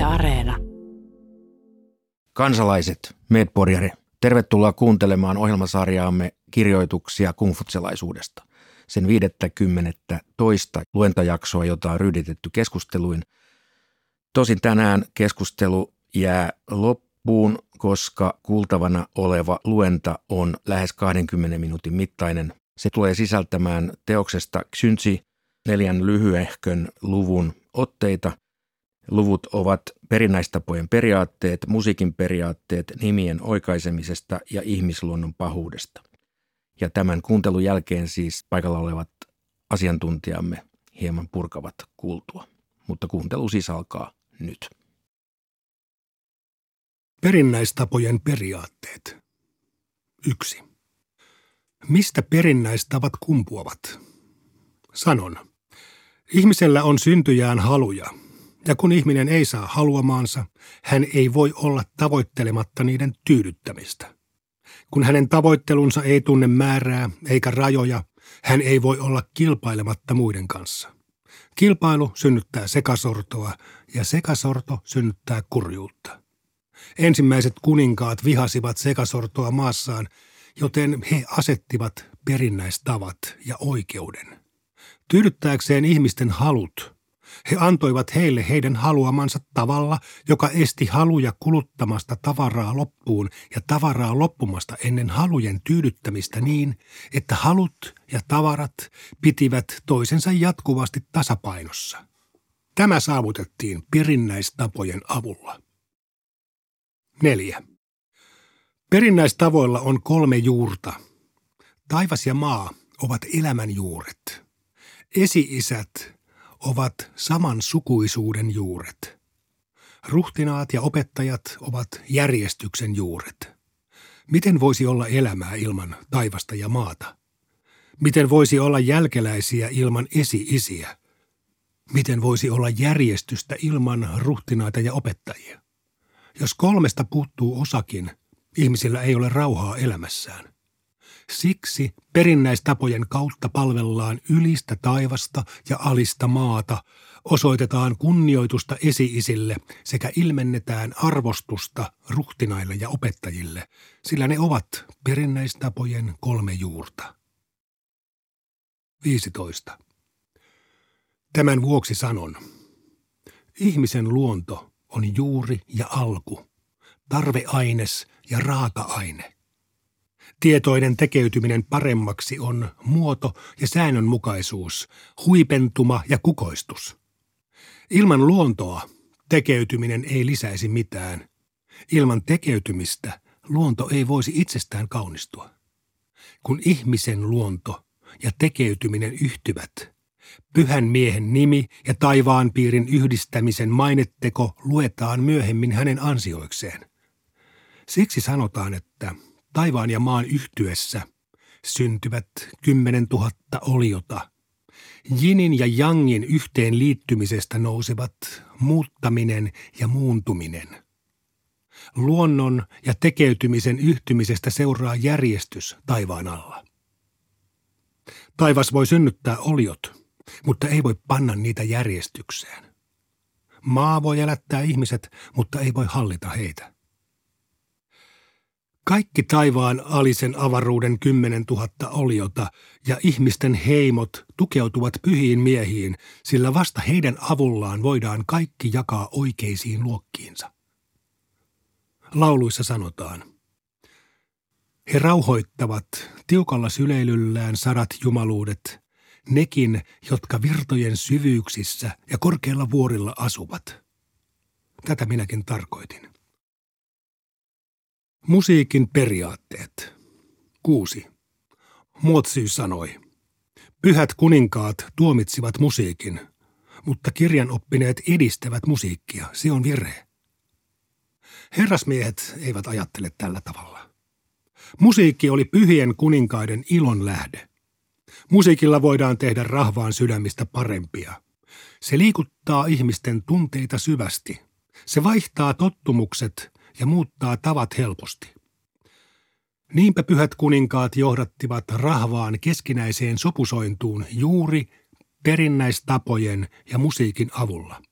Yle Areena. Kansalaiset, Medporjari, tervetuloa kuuntelemaan ohjelmasarjaamme kirjoituksia kungfutselaisuudesta. Sen 50 toista luentajaksoa, jota on ryhditetty keskusteluin. Tosin tänään keskustelu jää loppuun, koska kuultavana oleva luenta on lähes 20 minuutin mittainen. Se tulee sisältämään teoksesta Xynsi neljän lyhyehkön luvun otteita. Luvut ovat perinnäistapojen periaatteet, musiikin periaatteet, nimien oikaisemisesta ja ihmisluonnon pahuudesta. Ja tämän kuuntelun jälkeen siis paikalla olevat asiantuntijamme hieman purkavat kuultua. Mutta kuuntelu siis alkaa nyt. Perinnäistapojen periaatteet. 1. Mistä perinnäistavat kumpuavat? Sanon. Ihmisellä on syntyjään haluja, ja kun ihminen ei saa haluamaansa, hän ei voi olla tavoittelematta niiden tyydyttämistä. Kun hänen tavoittelunsa ei tunne määrää eikä rajoja, hän ei voi olla kilpailematta muiden kanssa. Kilpailu synnyttää sekasortoa ja sekasorto synnyttää kurjuutta. Ensimmäiset kuninkaat vihasivat sekasortoa maassaan, joten he asettivat perinnäistavat ja oikeuden. Tyydyttääkseen ihmisten halut, he antoivat heille heidän haluamansa tavalla, joka esti haluja kuluttamasta tavaraa loppuun ja tavaraa loppumasta ennen halujen tyydyttämistä niin, että halut ja tavarat pitivät toisensa jatkuvasti tasapainossa. Tämä saavutettiin perinnäistapojen avulla. 4. Perinnäistavoilla on kolme juurta. Taivas ja maa ovat elämän juuret. Esi-isät ovat saman sukuisuuden juuret. Ruhtinaat ja opettajat ovat järjestyksen juuret. Miten voisi olla elämää ilman taivasta ja maata? Miten voisi olla jälkeläisiä ilman esi-isiä? Miten voisi olla järjestystä ilman ruhtinaita ja opettajia? Jos kolmesta puuttuu osakin, ihmisillä ei ole rauhaa elämässään. Siksi perinnäistapojen kautta palvellaan ylistä taivasta ja alista maata, osoitetaan kunnioitusta esiisille sekä ilmennetään arvostusta ruhtinaille ja opettajille, sillä ne ovat perinnäistapojen kolme juurta. 15. Tämän vuoksi sanon, ihmisen luonto on juuri ja alku, tarveaines ja raaka-aine – Tietoinen tekeytyminen paremmaksi on muoto ja säännönmukaisuus, huipentuma ja kukoistus. Ilman luontoa tekeytyminen ei lisäisi mitään. Ilman tekeytymistä luonto ei voisi itsestään kaunistua. Kun ihmisen luonto ja tekeytyminen yhtyvät, pyhän miehen nimi ja taivaan piirin yhdistämisen mainetteko luetaan myöhemmin hänen ansioikseen. Siksi sanotaan, että taivaan ja maan yhtyessä syntyvät kymmenen tuhatta oliota. Jinin ja Jangin yhteen liittymisestä nousevat muuttaminen ja muuntuminen. Luonnon ja tekeytymisen yhtymisestä seuraa järjestys taivaan alla. Taivas voi synnyttää oliot, mutta ei voi panna niitä järjestykseen. Maa voi elättää ihmiset, mutta ei voi hallita heitä. Kaikki taivaan alisen avaruuden kymmenen tuhatta oliota ja ihmisten heimot tukeutuvat pyhiin miehiin, sillä vasta heidän avullaan voidaan kaikki jakaa oikeisiin luokkiinsa. Lauluissa sanotaan, he rauhoittavat tiukalla syleilyllään sadat jumaluudet, nekin, jotka virtojen syvyyksissä ja korkeilla vuorilla asuvat. Tätä minäkin tarkoitin. Musiikin periaatteet. 6. Muotsy sanoi. Pyhät kuninkaat tuomitsivat musiikin, mutta kirjanoppineet edistävät musiikkia. Se on virhe. Herrasmiehet eivät ajattele tällä tavalla. Musiikki oli pyhien kuninkaiden ilon lähde. Musiikilla voidaan tehdä rahvaan sydämistä parempia. Se liikuttaa ihmisten tunteita syvästi. Se vaihtaa tottumukset ja muuttaa tavat helposti. Niinpä pyhät kuninkaat johdattivat rahvaan keskinäiseen sopusointuun juuri perinnäistapojen ja musiikin avulla.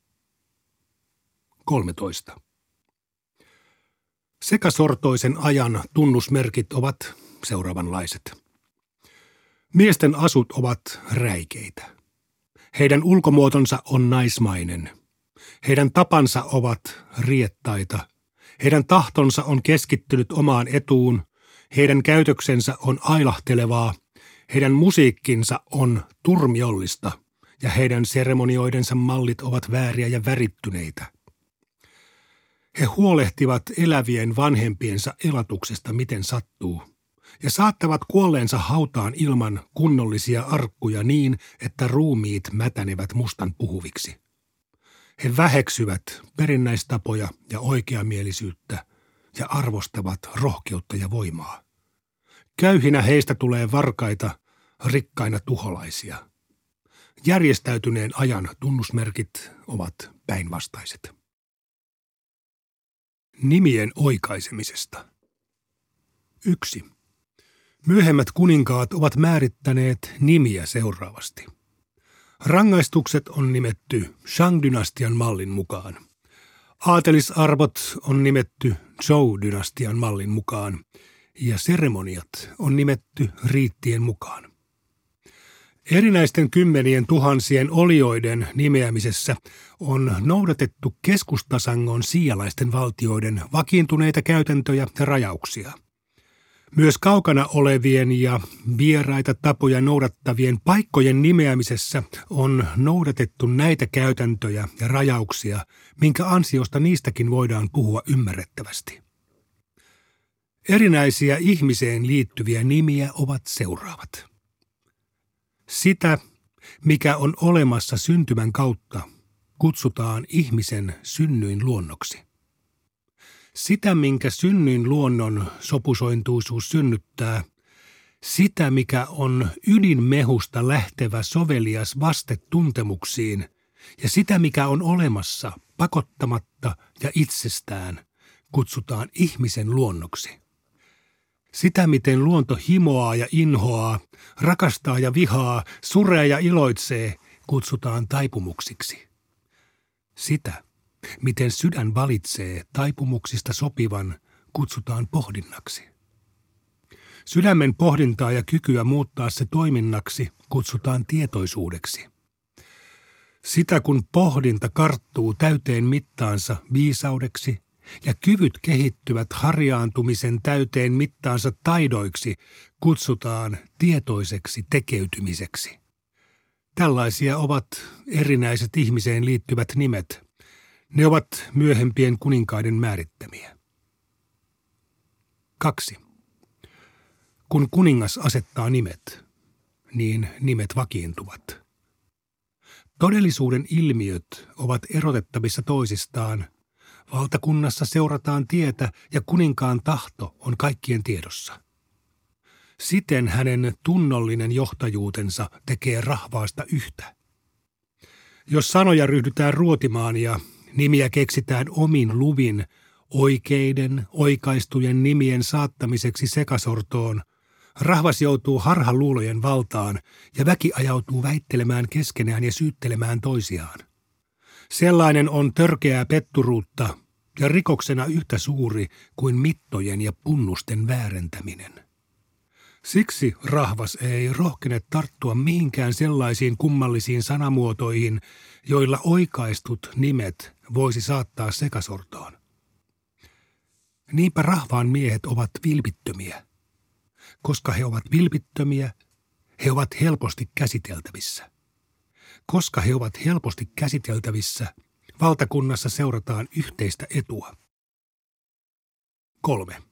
13. Sekasortoisen ajan tunnusmerkit ovat seuraavanlaiset. Miesten asut ovat räikeitä. Heidän ulkomuotonsa on naismainen. Heidän tapansa ovat riettaita. Heidän tahtonsa on keskittynyt omaan etuun. Heidän käytöksensä on ailahtelevaa. Heidän musiikkinsa on turmiollista ja heidän seremonioidensa mallit ovat vääriä ja värittyneitä. He huolehtivat elävien vanhempiensa elatuksesta miten sattuu – ja saattavat kuolleensa hautaan ilman kunnollisia arkkuja niin, että ruumiit mätänevät mustan puhuviksi. He väheksyvät perinnäistapoja ja oikeamielisyyttä ja arvostavat rohkeutta ja voimaa. Käyhinä heistä tulee varkaita, rikkaina tuholaisia. Järjestäytyneen ajan tunnusmerkit ovat päinvastaiset. Nimien oikaisemisesta. 1. Myöhemmät kuninkaat ovat määrittäneet nimiä seuraavasti. Rangaistukset on nimetty Shang-dynastian mallin mukaan. Aatelisarvot on nimetty Zhou-dynastian mallin mukaan ja seremoniat on nimetty riittien mukaan. Erinäisten kymmenien tuhansien olioiden nimeämisessä on noudatettu keskustasangon sialaisten valtioiden vakiintuneita käytäntöjä ja rajauksia – myös kaukana olevien ja vieraita tapoja noudattavien paikkojen nimeämisessä on noudatettu näitä käytäntöjä ja rajauksia, minkä ansiosta niistäkin voidaan puhua ymmärrettävästi. Erinäisiä ihmiseen liittyviä nimiä ovat seuraavat. Sitä, mikä on olemassa syntymän kautta, kutsutaan ihmisen synnyin luonnoksi. Sitä, minkä synnyin luonnon sopusointuisuus synnyttää, sitä, mikä on ydinmehusta lähtevä sovelias vaste tuntemuksiin, ja sitä, mikä on olemassa pakottamatta ja itsestään, kutsutaan ihmisen luonnoksi. Sitä, miten luonto himoaa ja inhoaa, rakastaa ja vihaa, suree ja iloitsee, kutsutaan taipumuksiksi. Sitä, Miten sydän valitsee taipumuksista sopivan, kutsutaan pohdinnaksi. Sydämen pohdintaa ja kykyä muuttaa se toiminnaksi kutsutaan tietoisuudeksi. Sitä kun pohdinta karttuu täyteen mittaansa viisaudeksi ja kyvyt kehittyvät harjaantumisen täyteen mittaansa taidoiksi, kutsutaan tietoiseksi tekeytymiseksi. Tällaisia ovat erinäiset ihmiseen liittyvät nimet, ne ovat myöhempien kuninkaiden määrittämiä. 2. Kun kuningas asettaa nimet, niin nimet vakiintuvat. Todellisuuden ilmiöt ovat erotettavissa toisistaan. Valtakunnassa seurataan tietä ja kuninkaan tahto on kaikkien tiedossa. Siten hänen tunnollinen johtajuutensa tekee rahvaasta yhtä. Jos sanoja ryhdytään ruotimaan ja Nimiä keksitään omin luvin oikeiden, oikaistujen nimien saattamiseksi sekasortoon. Rahvas joutuu harhaluulojen valtaan ja väki ajautuu väittelemään keskenään ja syyttelemään toisiaan. Sellainen on törkeää petturuutta ja rikoksena yhtä suuri kuin mittojen ja punnusten väärentäminen. Siksi rahvas ei rohkene tarttua mihinkään sellaisiin kummallisiin sanamuotoihin, joilla oikaistut nimet voisi saattaa sekasortoon. Niinpä rahvaan miehet ovat vilpittömiä. Koska he ovat vilpittömiä, he ovat helposti käsiteltävissä. Koska he ovat helposti käsiteltävissä, valtakunnassa seurataan yhteistä etua. 3.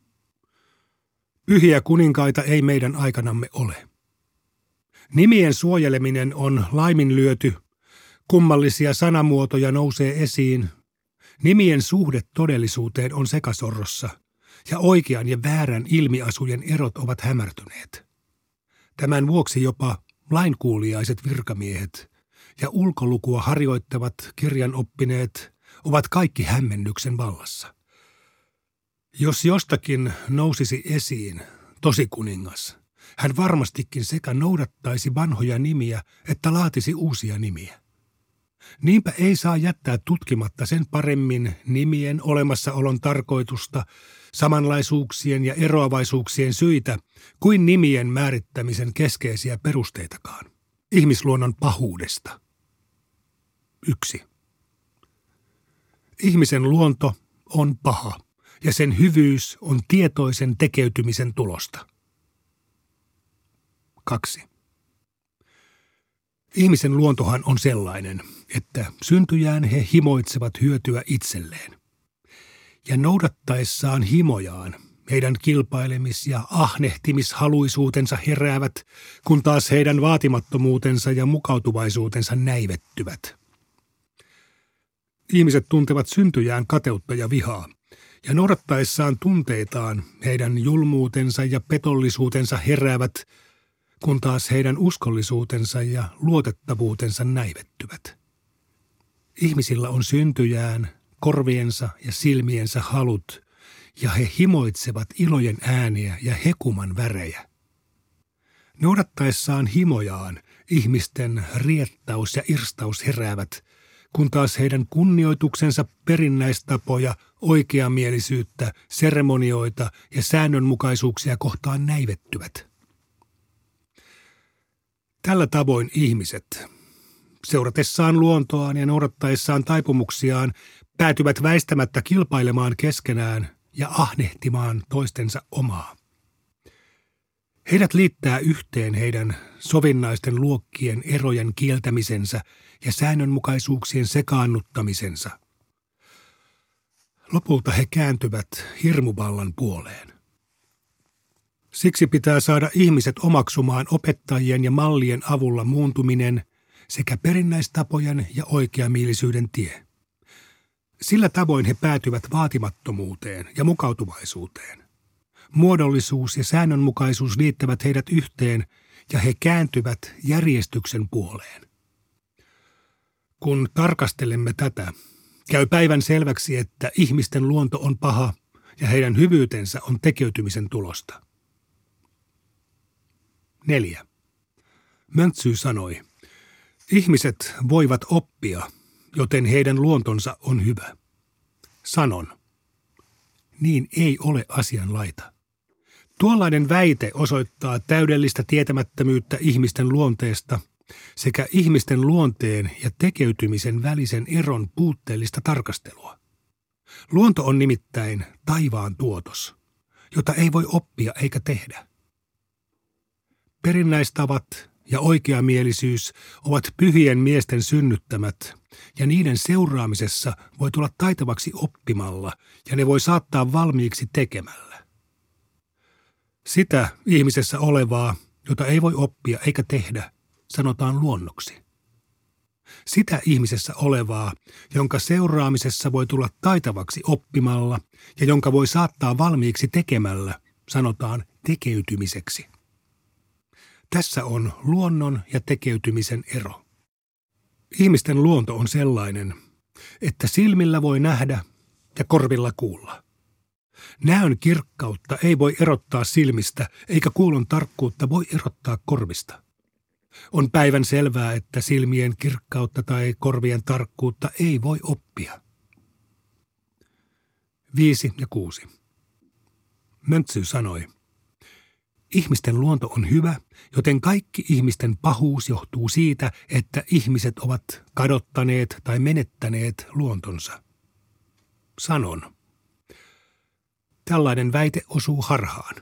Pyhiä kuninkaita ei meidän aikanamme ole. Nimien suojeleminen on laiminlyöty Kummallisia sanamuotoja nousee esiin. Nimien suhde todellisuuteen on sekasorrossa, ja oikean ja väärän ilmiasujen erot ovat hämärtyneet. Tämän vuoksi jopa lainkuuliaiset virkamiehet ja ulkolukua harjoittavat kirjanoppineet ovat kaikki hämmennyksen vallassa. Jos jostakin nousisi esiin tosi kuningas, hän varmastikin sekä noudattaisi vanhoja nimiä että laatisi uusia nimiä. Niinpä ei saa jättää tutkimatta sen paremmin nimien olemassaolon tarkoitusta, samanlaisuuksien ja eroavaisuuksien syitä kuin nimien määrittämisen keskeisiä perusteitakaan. Ihmisluonnon pahuudesta. 1. Ihmisen luonto on paha ja sen hyvyys on tietoisen tekeytymisen tulosta. 2. Ihmisen luontohan on sellainen, että syntyjään he himoitsevat hyötyä itselleen. Ja noudattaessaan himojaan heidän kilpailemis- ja ahnehtimishaluisuutensa heräävät, kun taas heidän vaatimattomuutensa ja mukautuvaisuutensa näivettyvät. Ihmiset tuntevat syntyjään kateutta ja vihaa, ja noudattaessaan tunteitaan heidän julmuutensa ja petollisuutensa heräävät – kun taas heidän uskollisuutensa ja luotettavuutensa näivettyvät. Ihmisillä on syntyjään, korviensa ja silmiensä halut, ja he himoitsevat ilojen ääniä ja hekuman värejä. Noudattaessaan himojaan ihmisten riettaus ja irstaus heräävät, kun taas heidän kunnioituksensa perinnäistapoja, oikeamielisyyttä, seremonioita ja säännönmukaisuuksia kohtaan näivettyvät – Tällä tavoin ihmiset, seuratessaan luontoaan ja noudattaessaan taipumuksiaan, päätyvät väistämättä kilpailemaan keskenään ja ahnehtimaan toistensa omaa. Heidät liittää yhteen heidän sovinnaisten luokkien erojen kieltämisensä ja säännönmukaisuuksien sekaannuttamisensa. Lopulta he kääntyvät hirmuvallan puoleen. Siksi pitää saada ihmiset omaksumaan opettajien ja mallien avulla muuntuminen sekä perinnäistapojen ja oikeamielisyyden tie. Sillä tavoin he päätyvät vaatimattomuuteen ja mukautuvaisuuteen. Muodollisuus ja säännönmukaisuus liittävät heidät yhteen ja he kääntyvät järjestyksen puoleen. Kun tarkastelemme tätä, käy päivän selväksi, että ihmisten luonto on paha ja heidän hyvyytensä on tekeytymisen tulosta. Neljä. Möntsy sanoi, ihmiset voivat oppia, joten heidän luontonsa on hyvä. Sanon, niin ei ole asian laita. Tuollainen väite osoittaa täydellistä tietämättömyyttä ihmisten luonteesta sekä ihmisten luonteen ja tekeytymisen välisen eron puutteellista tarkastelua. Luonto on nimittäin taivaan tuotos, jota ei voi oppia eikä tehdä. Perinnäistavat ja oikeamielisyys ovat pyhien miesten synnyttämät, ja niiden seuraamisessa voi tulla taitavaksi oppimalla, ja ne voi saattaa valmiiksi tekemällä. Sitä ihmisessä olevaa, jota ei voi oppia eikä tehdä, sanotaan luonnoksi. Sitä ihmisessä olevaa, jonka seuraamisessa voi tulla taitavaksi oppimalla ja jonka voi saattaa valmiiksi tekemällä, sanotaan tekeytymiseksi. Tässä on luonnon ja tekeytymisen ero. Ihmisten luonto on sellainen, että silmillä voi nähdä ja korvilla kuulla. Näön kirkkautta ei voi erottaa silmistä, eikä kuulon tarkkuutta voi erottaa korvista. On päivän selvää, että silmien kirkkautta tai korvien tarkkuutta ei voi oppia. 5 ja 6. Möntsy sanoi, Ihmisten luonto on hyvä, joten kaikki ihmisten pahuus johtuu siitä, että ihmiset ovat kadottaneet tai menettäneet luontonsa. Sanon. Tällainen väite osuu harhaan.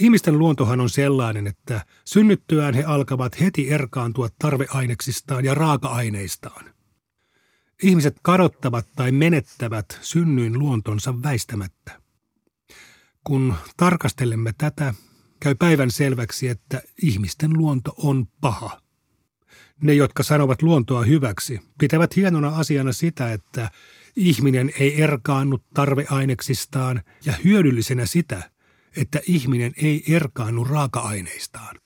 Ihmisten luontohan on sellainen, että synnyttyään he alkavat heti erkaantua tarveaineksistaan ja raaka-aineistaan. Ihmiset kadottavat tai menettävät synnyin luontonsa väistämättä. Kun tarkastelemme tätä, käy päivän selväksi, että ihmisten luonto on paha. Ne, jotka sanovat luontoa hyväksi, pitävät hienona asiana sitä, että ihminen ei erkaannu tarveaineksistaan ja hyödyllisenä sitä, että ihminen ei erkaannu raaka-aineistaan.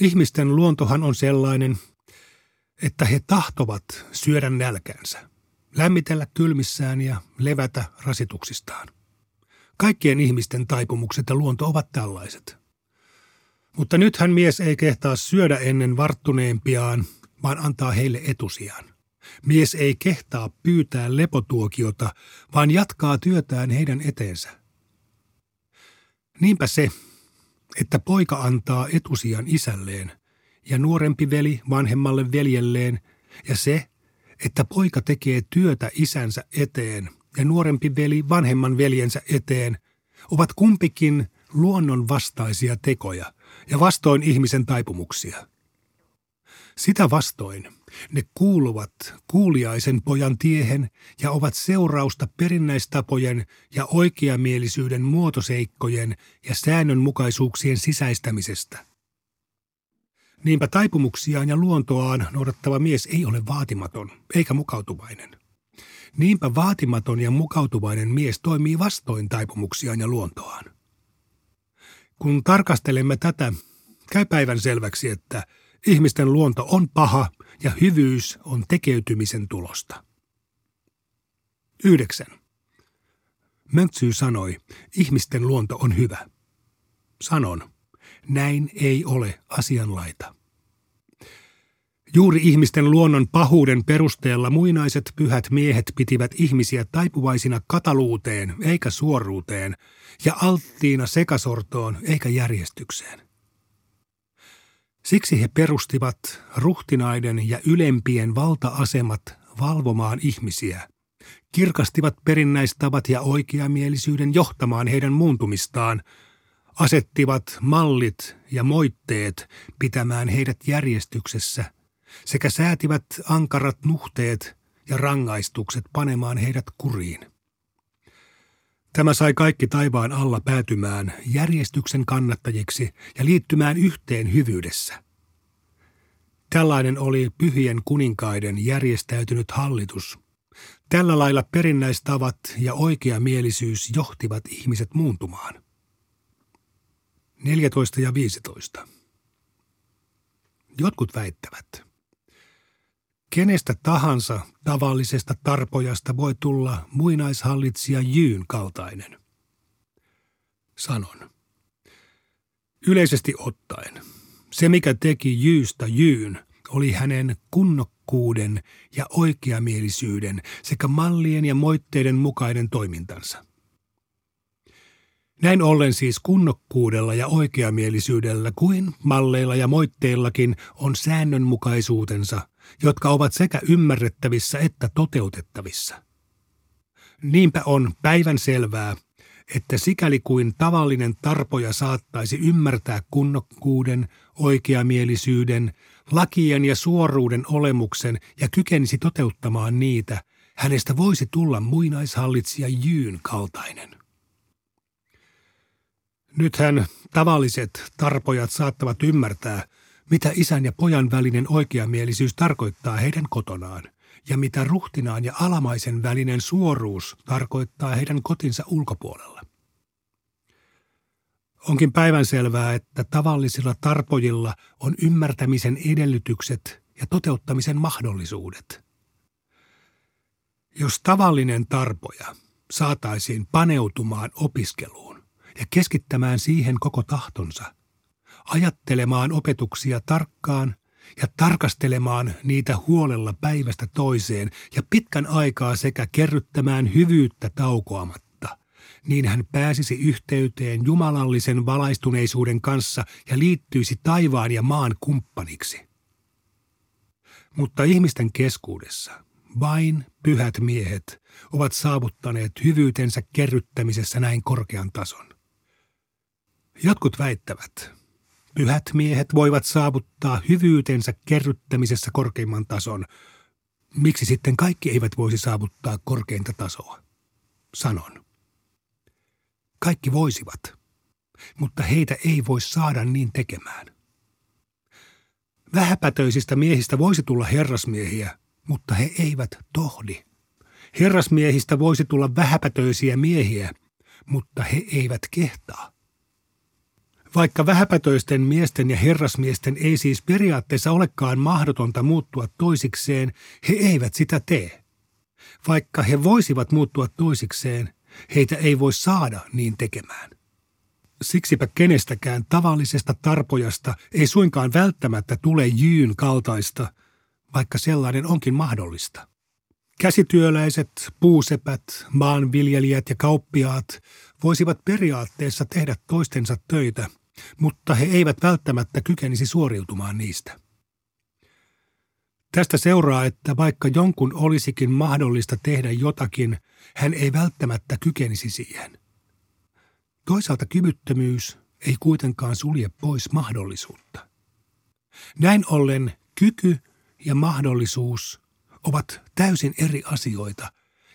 Ihmisten luontohan on sellainen, että he tahtovat syödä nälkänsä, lämmitellä kylmissään ja levätä rasituksistaan. Kaikkien ihmisten taipumukset ja luonto ovat tällaiset. Mutta nythän mies ei kehtaa syödä ennen varttuneempiaan, vaan antaa heille etusijan. Mies ei kehtaa pyytää lepotuokiota, vaan jatkaa työtään heidän eteensä. Niinpä se, että poika antaa etusijan isälleen ja nuorempi veli vanhemmalle veljelleen ja se, että poika tekee työtä isänsä eteen ja nuorempi veli vanhemman veljensä eteen, ovat kumpikin luonnon vastaisia tekoja ja vastoin ihmisen taipumuksia. Sitä vastoin ne kuuluvat kuuliaisen pojan tiehen ja ovat seurausta perinnäistapojen ja oikeamielisyyden muotoseikkojen ja säännönmukaisuuksien sisäistämisestä. Niinpä taipumuksiaan ja luontoaan noudattava mies ei ole vaatimaton eikä mukautuvainen. Niinpä vaatimaton ja mukautuvainen mies toimii vastoin taipumuksiaan ja luontoaan. Kun tarkastelemme tätä, käy päivän selväksi, että ihmisten luonto on paha ja hyvyys on tekeytymisen tulosta. 9. Möntsy sanoi, ihmisten luonto on hyvä. Sanon, näin ei ole asianlaita. Juuri ihmisten luonnon pahuuden perusteella muinaiset pyhät miehet pitivät ihmisiä taipuvaisina kataluuteen eikä suoruuteen ja alttiina sekasortoon eikä järjestykseen. Siksi he perustivat ruhtinaiden ja ylempien valta-asemat valvomaan ihmisiä, kirkastivat perinnäistavat ja oikeamielisyyden johtamaan heidän muuntumistaan – asettivat mallit ja moitteet pitämään heidät järjestyksessä sekä säätivät ankarat nuhteet ja rangaistukset panemaan heidät kuriin. Tämä sai kaikki taivaan alla päätymään järjestyksen kannattajiksi ja liittymään yhteen hyvyydessä. Tällainen oli pyhien kuninkaiden järjestäytynyt hallitus. Tällä lailla perinnäistavat ja oikeamielisyys johtivat ihmiset muuntumaan. 14 ja 15. Jotkut väittävät, kenestä tahansa tavallisesta tarpojasta voi tulla muinaishallitsija Jyyn kaltainen. Sanon. Yleisesti ottaen, se mikä teki Jyystä Jyyn, oli hänen kunnokkuuden ja oikeamielisyyden sekä mallien ja moitteiden mukainen toimintansa. Näin ollen siis kunnokkuudella ja oikeamielisyydellä kuin malleilla ja moitteillakin on säännönmukaisuutensa, jotka ovat sekä ymmärrettävissä että toteutettavissa. Niinpä on päivän selvää, että sikäli kuin tavallinen tarpoja saattaisi ymmärtää kunnokkuuden, oikeamielisyyden, lakien ja suoruuden olemuksen ja kykenisi toteuttamaan niitä, hänestä voisi tulla muinaishallitsija Jyyn kaltainen. Nythän tavalliset tarpojat saattavat ymmärtää, mitä isän ja pojan välinen oikeamielisyys tarkoittaa heidän kotonaan ja mitä ruhtinaan ja alamaisen välinen suoruus tarkoittaa heidän kotinsa ulkopuolella. Onkin päivänselvää, että tavallisilla tarpojilla on ymmärtämisen edellytykset ja toteuttamisen mahdollisuudet. Jos tavallinen tarpoja saataisiin paneutumaan opiskeluun, ja keskittämään siihen koko tahtonsa, ajattelemaan opetuksia tarkkaan ja tarkastelemaan niitä huolella päivästä toiseen ja pitkän aikaa sekä kerryttämään hyvyyttä taukoamatta, niin hän pääsisi yhteyteen jumalallisen valaistuneisuuden kanssa ja liittyisi taivaan ja maan kumppaniksi. Mutta ihmisten keskuudessa vain pyhät miehet ovat saavuttaneet hyvyytensä kerryttämisessä näin korkean tason. Jotkut väittävät, pyhät miehet voivat saavuttaa hyvyytensä kerryttämisessä korkeimman tason. Miksi sitten kaikki eivät voisi saavuttaa korkeinta tasoa? Sanon. Kaikki voisivat, mutta heitä ei voi saada niin tekemään. Vähäpätöisistä miehistä voisi tulla herrasmiehiä, mutta he eivät tohdi. Herrasmiehistä voisi tulla vähäpätöisiä miehiä, mutta he eivät kehtaa. Vaikka vähäpätöisten miesten ja herrasmiesten ei siis periaatteessa olekaan mahdotonta muuttua toisikseen, he eivät sitä tee. Vaikka he voisivat muuttua toisikseen, heitä ei voi saada niin tekemään. Siksipä kenestäkään tavallisesta tarpojasta ei suinkaan välttämättä tule jyyn kaltaista, vaikka sellainen onkin mahdollista. Käsityöläiset, puusepät, maanviljelijät ja kauppiaat voisivat periaatteessa tehdä toistensa töitä, mutta he eivät välttämättä kykenisi suoriutumaan niistä. Tästä seuraa, että vaikka jonkun olisikin mahdollista tehdä jotakin, hän ei välttämättä kykenisi siihen. Toisaalta kyvyttömyys ei kuitenkaan sulje pois mahdollisuutta. Näin ollen kyky ja mahdollisuus ovat täysin eri asioita,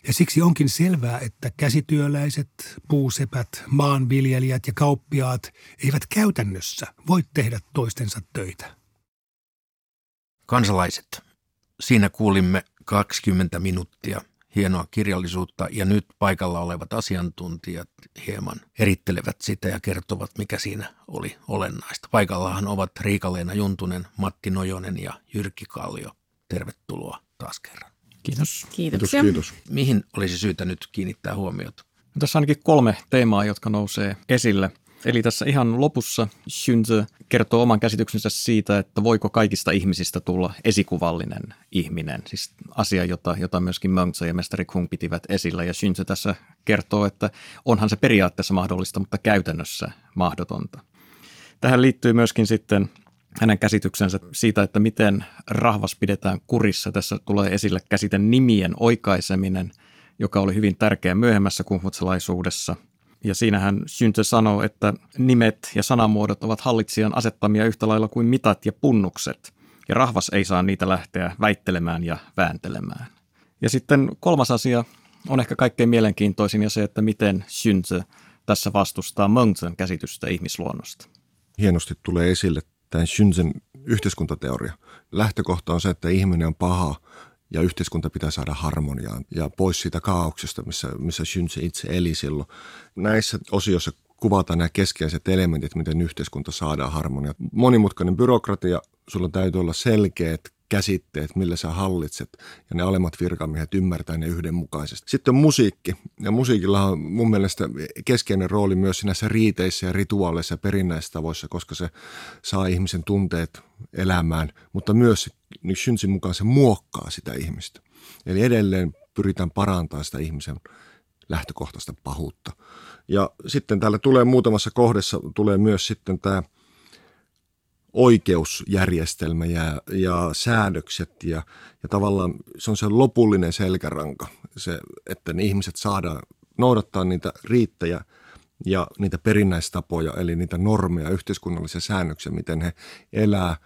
ja siksi onkin selvää, että käsityöläiset, puusepät, maanviljelijät ja kauppiaat eivät käytännössä voi tehdä toistensa töitä. Kansalaiset, siinä kuulimme 20 minuuttia hienoa kirjallisuutta ja nyt paikalla olevat asiantuntijat hieman erittelevät sitä ja kertovat, mikä siinä oli olennaista. Paikallahan ovat Riikaleena Juntunen, Matti Nojonen ja Jyrki Kallio. Tervetuloa taas kerran. Kiitos. Kiitoksia. Kiitos, kiitos. Mihin olisi syytä nyt kiinnittää huomiota? Tässä on ainakin kolme teemaa, jotka nousee esille. Eli tässä ihan lopussa Shunze kertoo oman käsityksensä siitä, että voiko kaikista ihmisistä tulla esikuvallinen ihminen. Siis asia, jota, jota myöskin Mengzi ja mestari Kung pitivät esillä. Ja Shunze tässä kertoo, että onhan se periaatteessa mahdollista, mutta käytännössä mahdotonta. Tähän liittyy myöskin sitten hänen käsityksensä siitä, että miten rahvas pidetään kurissa. Tässä tulee esille käsite nimien oikaiseminen, joka oli hyvin tärkeä myöhemmässä kungfutsalaisuudessa. Ja siinähän Synte sanoo, että nimet ja sanamuodot ovat hallitsijan asettamia yhtä lailla kuin mitat ja punnukset, ja rahvas ei saa niitä lähteä väittelemään ja vääntelemään. Ja sitten kolmas asia on ehkä kaikkein mielenkiintoisin ja se, että miten Synte tässä vastustaa Mengzen käsitystä ihmisluonnosta. Hienosti tulee esille tämän Shunzen yhteiskuntateoria. Lähtökohta on se, että ihminen on paha ja yhteiskunta pitää saada harmoniaan ja pois siitä kaauksesta, missä, missä Shunze itse eli silloin. Näissä osioissa kuvataan nämä keskeiset elementit, miten yhteiskunta saadaan harmonia. Monimutkainen byrokratia, sulla täytyy olla selkeät käsitteet, millä sä hallitset, ja ne alemmat virkamiehet ymmärtää ne yhdenmukaisesti. Sitten on musiikki, ja musiikilla on mun mielestä keskeinen rooli myös näissä riiteissä ja rituaaleissa ja perinnäistavoissa, koska se saa ihmisen tunteet elämään, mutta myös niin Shunsin mukaan se muokkaa sitä ihmistä. Eli edelleen pyritään parantamaan sitä ihmisen lähtökohtaista pahuutta. Ja sitten täällä tulee muutamassa kohdassa tulee myös sitten tämä – oikeusjärjestelmä ja, ja säädökset ja, ja tavallaan se on se lopullinen selkäranka, se, että ne ihmiset saadaan noudattaa niitä riittäjä ja niitä perinnäistapoja, eli niitä normeja, yhteiskunnallisia säännöksiä, miten he elää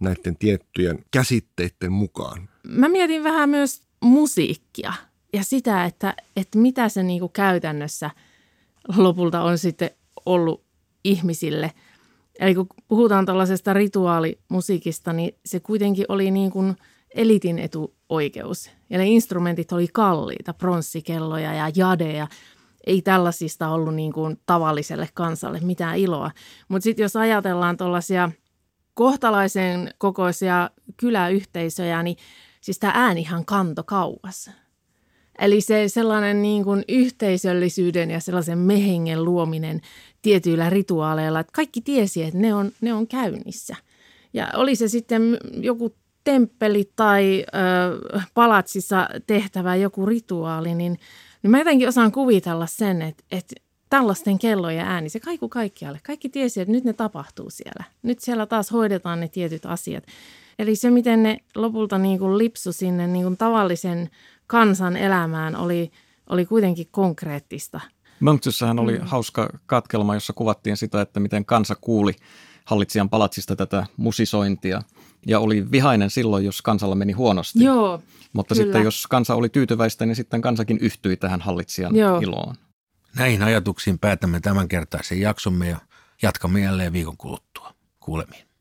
näiden tiettyjen käsitteiden mukaan. Mä mietin vähän myös musiikkia ja sitä, että, että mitä se niinku käytännössä lopulta on sitten ollut ihmisille – Eli kun puhutaan tällaisesta rituaalimusiikista, niin se kuitenkin oli niin kuin elitin etuoikeus. Ja ne instrumentit oli kalliita, pronssikelloja ja jadeja. Ei tällaisista ollut niin kuin tavalliselle kansalle mitään iloa. Mutta sitten jos ajatellaan tuollaisia kohtalaisen kokoisia kyläyhteisöjä, niin siis tämä äänihan kanto kauas. Eli se sellainen niin kuin yhteisöllisyyden ja sellaisen mehengen luominen tietyillä rituaaleilla, että kaikki tiesi, että ne on, ne on käynnissä. Ja oli se sitten joku temppeli tai ö, palatsissa tehtävä joku rituaali, niin, niin mä jotenkin osaan kuvitella sen, että, että tällaisten kellojen ääni, se kaiku kaikkialle. Kaikki tiesi, että nyt ne tapahtuu siellä. Nyt siellä taas hoidetaan ne tietyt asiat. Eli se, miten ne lopulta niin kuin lipsu sinne niin kuin tavallisen kansan elämään, oli, oli kuitenkin konkreettista – Mönksyssähän oli mm. hauska katkelma, jossa kuvattiin sitä, että miten kansa kuuli hallitsijan palatsista tätä musisointia. Ja oli vihainen silloin, jos kansalla meni huonosti. Joo, Mutta kyllä. sitten jos kansa oli tyytyväistä, niin sitten kansakin yhtyi tähän hallitsijan Joo. iloon. Näihin ajatuksiin päätämme tämänkertaisen jaksomme ja jatkamme jälleen viikon kuluttua. Kuulemiin.